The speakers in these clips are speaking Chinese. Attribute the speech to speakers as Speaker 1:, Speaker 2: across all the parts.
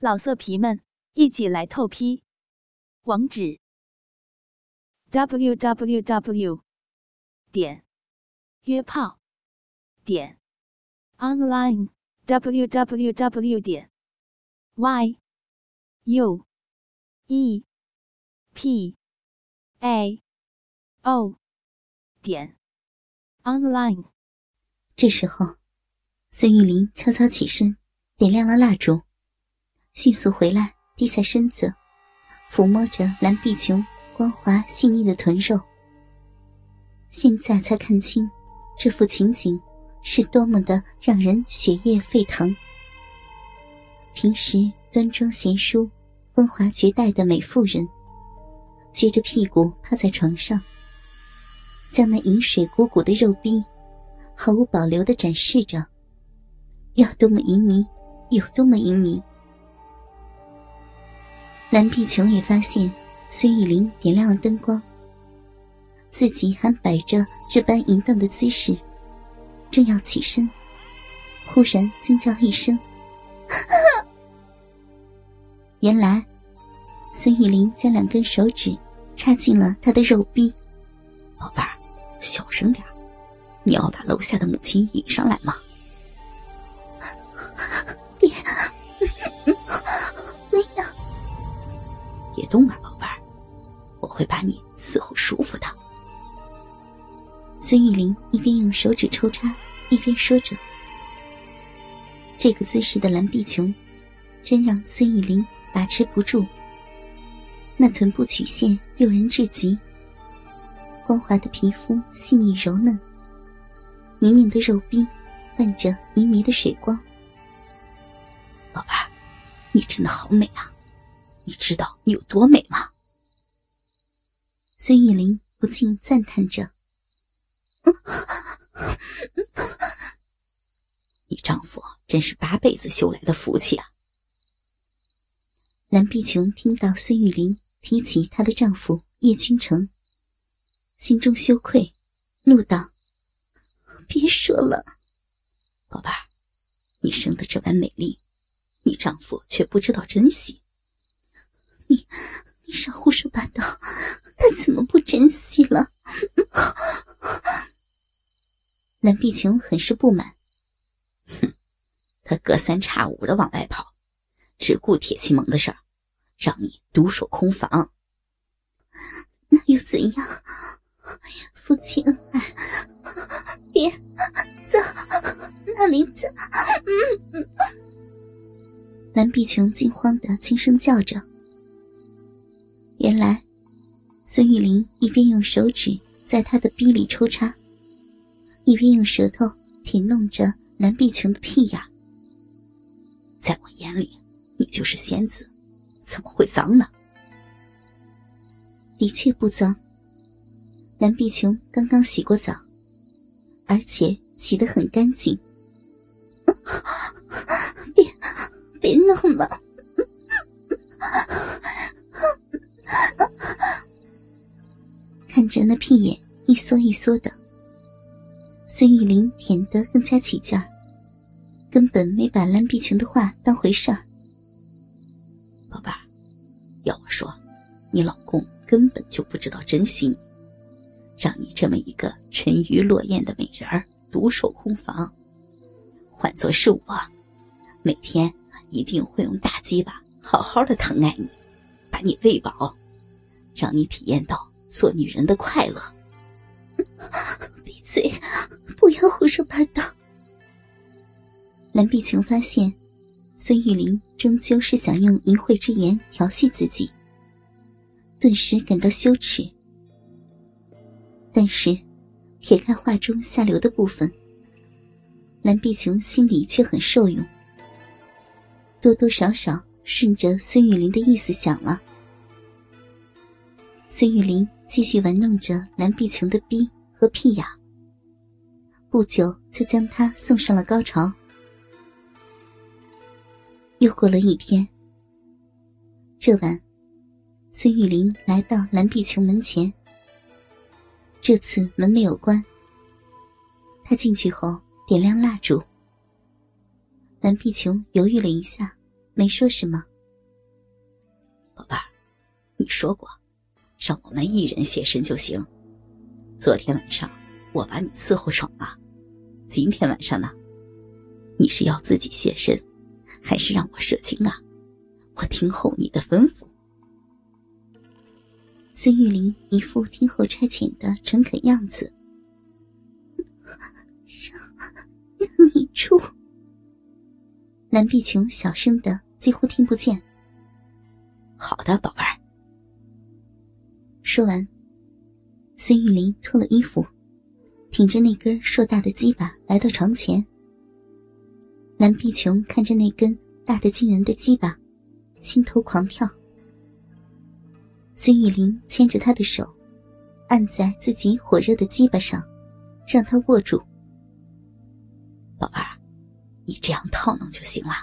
Speaker 1: 老色皮们，一起来透批！网址：w w w 点约炮点 online w w w 点 y u e p a o 点 online。
Speaker 2: 这时候，孙玉林悄悄起身，点亮了蜡烛。迅速回来，低下身子，抚摸着蓝碧琼光滑细腻的臀肉。现在才看清，这幅情景是多么的让人血液沸腾。平时端庄贤淑、风华绝代的美妇人，撅着屁股趴在床上，将那饮水鼓鼓的肉壁毫无保留的展示着，要多么淫靡，有多么淫靡。蓝碧琼也发现孙玉玲点亮了灯光，自己还摆着这般淫荡的姿势，正要起身，忽然惊叫一声：“原来，孙玉玲将两根手指插进了他的肉壁。
Speaker 3: 宝贝儿，小声点你要把楼下的母亲引上来吗？”动啊，宝贝儿，我会把你伺候舒服的。
Speaker 2: 孙玉玲一边用手指抽插，一边说着。这个姿势的蓝碧琼，真让孙玉玲把持不住。那臀部曲线诱人至极，光滑的皮肤细腻柔嫩，泥泞的肉壁泛着迷迷的水光。
Speaker 3: 宝贝儿，你真的好美啊！你知道你有多美吗？
Speaker 2: 孙玉玲不禁赞叹着：“
Speaker 3: 你丈夫真是八辈子修来的福气啊！”
Speaker 2: 蓝碧琼听到孙玉玲提起她的丈夫叶君成，心中羞愧，怒道：“别说了，
Speaker 3: 宝贝儿，你生的这般美丽，你丈夫却不知道珍惜。”
Speaker 2: 你，你少胡说八道！他怎么不珍惜了？蓝碧琼很是不满。
Speaker 3: 哼，他隔三差五的往外跑，只顾铁骑盟的事儿，让你独守空房。
Speaker 2: 那又怎样？夫妻恩爱，别走，那里走？嗯 蓝碧琼惊慌的轻声叫着。原来，孙玉玲一边用手指在他的逼里抽插，一边用舌头舔弄着蓝碧琼的屁眼。
Speaker 3: 在我眼里，你就是仙子，怎么会脏呢？
Speaker 2: 的确不脏。蓝碧琼刚刚洗过澡，而且洗得很干净。别，别弄了。着那屁眼一缩一缩的，孙玉玲舔得更加起劲儿，根本没把蓝碧琼的话当回事儿。
Speaker 3: 宝贝儿，要我说，你老公根本就不知道珍惜你，让你这么一个沉鱼落雁的美人儿独守空房。换做是我，每天一定会用大鸡巴好好的疼爱你，把你喂饱，让你体验到。做女人的快乐。
Speaker 2: 闭嘴！不要胡说八道。蓝碧琼发现，孙玉玲终究是想用淫秽之言调戏自己，顿时感到羞耻。但是，撇开话中下流的部分，蓝碧琼心里却很受用，多多少少顺着孙玉玲的意思想了。孙玉玲。继续玩弄着蓝碧琼的逼和屁眼，不久就将他送上了高潮。又过了一天，这晚，孙玉玲来到蓝碧琼门前。这次门没有关。他进去后点亮蜡烛。蓝碧琼犹豫了一下，没说什么。
Speaker 3: 宝贝儿，你说过，让我们一人现身就行。昨天晚上我把你伺候爽了，今天晚上呢，你是要自己现身，还是让我射精啊？我听候你的吩咐。
Speaker 2: 孙玉玲一副听候差遣的诚恳样子，让让你出。蓝碧琼小声的几乎听不见。
Speaker 3: 好的，宝贝儿。
Speaker 2: 说完，孙玉玲脱了衣服，挺着那根硕大的鸡巴来到床前。蓝碧琼看着那根大的惊人的鸡巴，心头狂跳。孙玉玲牵着他的手，按在自己火热的鸡巴上，让他握住。
Speaker 3: 宝贝儿，你这样套弄就行了，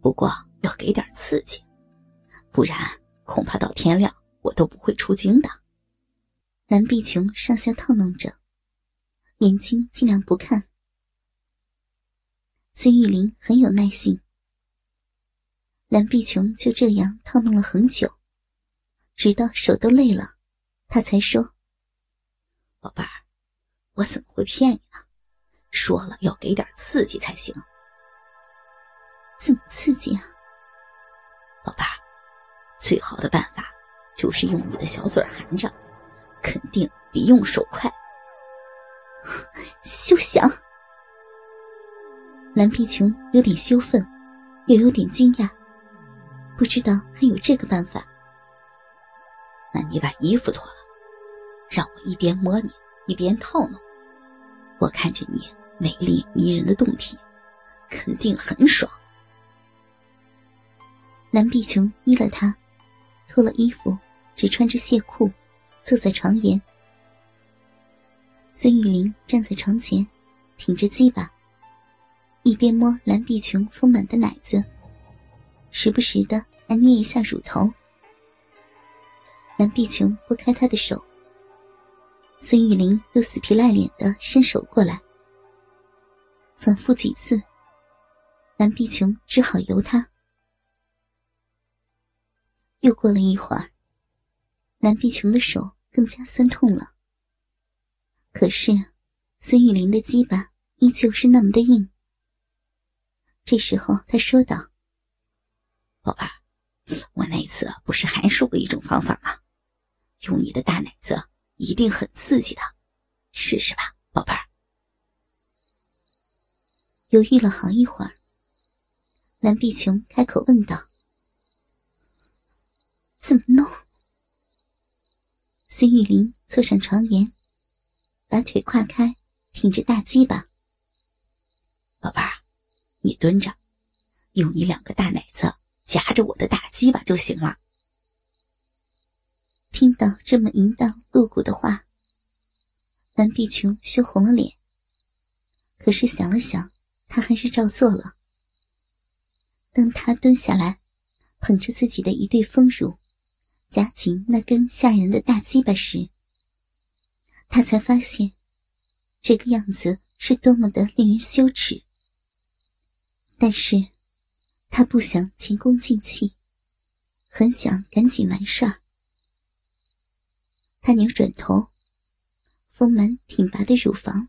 Speaker 3: 不过要给点刺激，不然恐怕到天亮我都不会出京的。
Speaker 2: 蓝碧琼上下套弄着，眼睛尽量不看。孙玉玲很有耐心，蓝碧琼就这样套弄了很久。直到手都累了，他才说：“
Speaker 3: 宝贝儿，我怎么会骗你呢？说了要给点刺激才行。
Speaker 2: 怎么刺激啊？
Speaker 3: 宝贝儿，最好的办法就是用你的小嘴含着，肯定比用手快。
Speaker 2: 休想！”蓝皮琼有点羞愤，又有点惊讶，不知道还有这个办法。
Speaker 3: 那你把衣服脱了，让我一边摸你一边套弄。我看着你美丽迷人的胴体，肯定很爽。
Speaker 2: 南碧琼依了他，脱了衣服，只穿着亵裤，坐在床沿。孙玉玲站在床前，挺着鸡巴，一边摸蓝碧琼丰满的奶子，时不时的还捏一下乳头。蓝碧琼拨开他的手，孙玉玲又死皮赖脸的伸手过来，反复几次，蓝碧琼只好由他。又过了一会儿，蓝碧琼的手更加酸痛了。可是，孙玉林的鸡巴依旧是那么的硬。这时候，他说道：“
Speaker 3: 宝贝儿，我那次不是还说过一种方法吗？”用你的大奶子一定很刺激的，试试吧，宝贝儿。
Speaker 2: 犹豫了好一会儿，蓝碧琼开口问道：“怎么弄？”孙玉玲坐上床沿，把腿跨开，挺着大鸡巴。
Speaker 3: 宝贝儿，你蹲着，用你两个大奶子夹着我的大鸡巴就行了。
Speaker 2: 听到这么淫荡露骨的话，蓝碧琼羞红了脸。可是想了想，她还是照做了。当她蹲下来，捧着自己的一对丰乳，夹紧那根吓人的大鸡巴时，他才发现，这个样子是多么的令人羞耻。但是，他不想前功尽弃，很想赶紧完事儿。他扭转头，丰满挺拔的乳房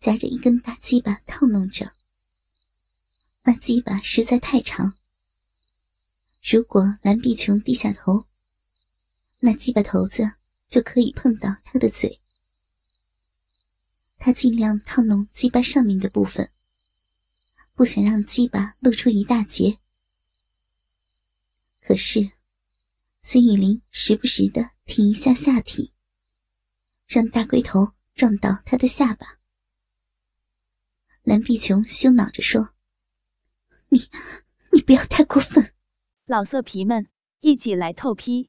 Speaker 2: 夹着一根大鸡巴套弄着。那鸡巴实在太长，如果蓝碧琼低下头，那鸡巴头子就可以碰到他的嘴。他尽量套弄鸡巴上面的部分，不想让鸡巴露出一大截。可是。孙玉林时不时的挺一下下体，让大龟头撞到他的下巴。蓝碧琼羞恼着说：“你，你不要太过分！”
Speaker 1: 老色皮们一起来透批，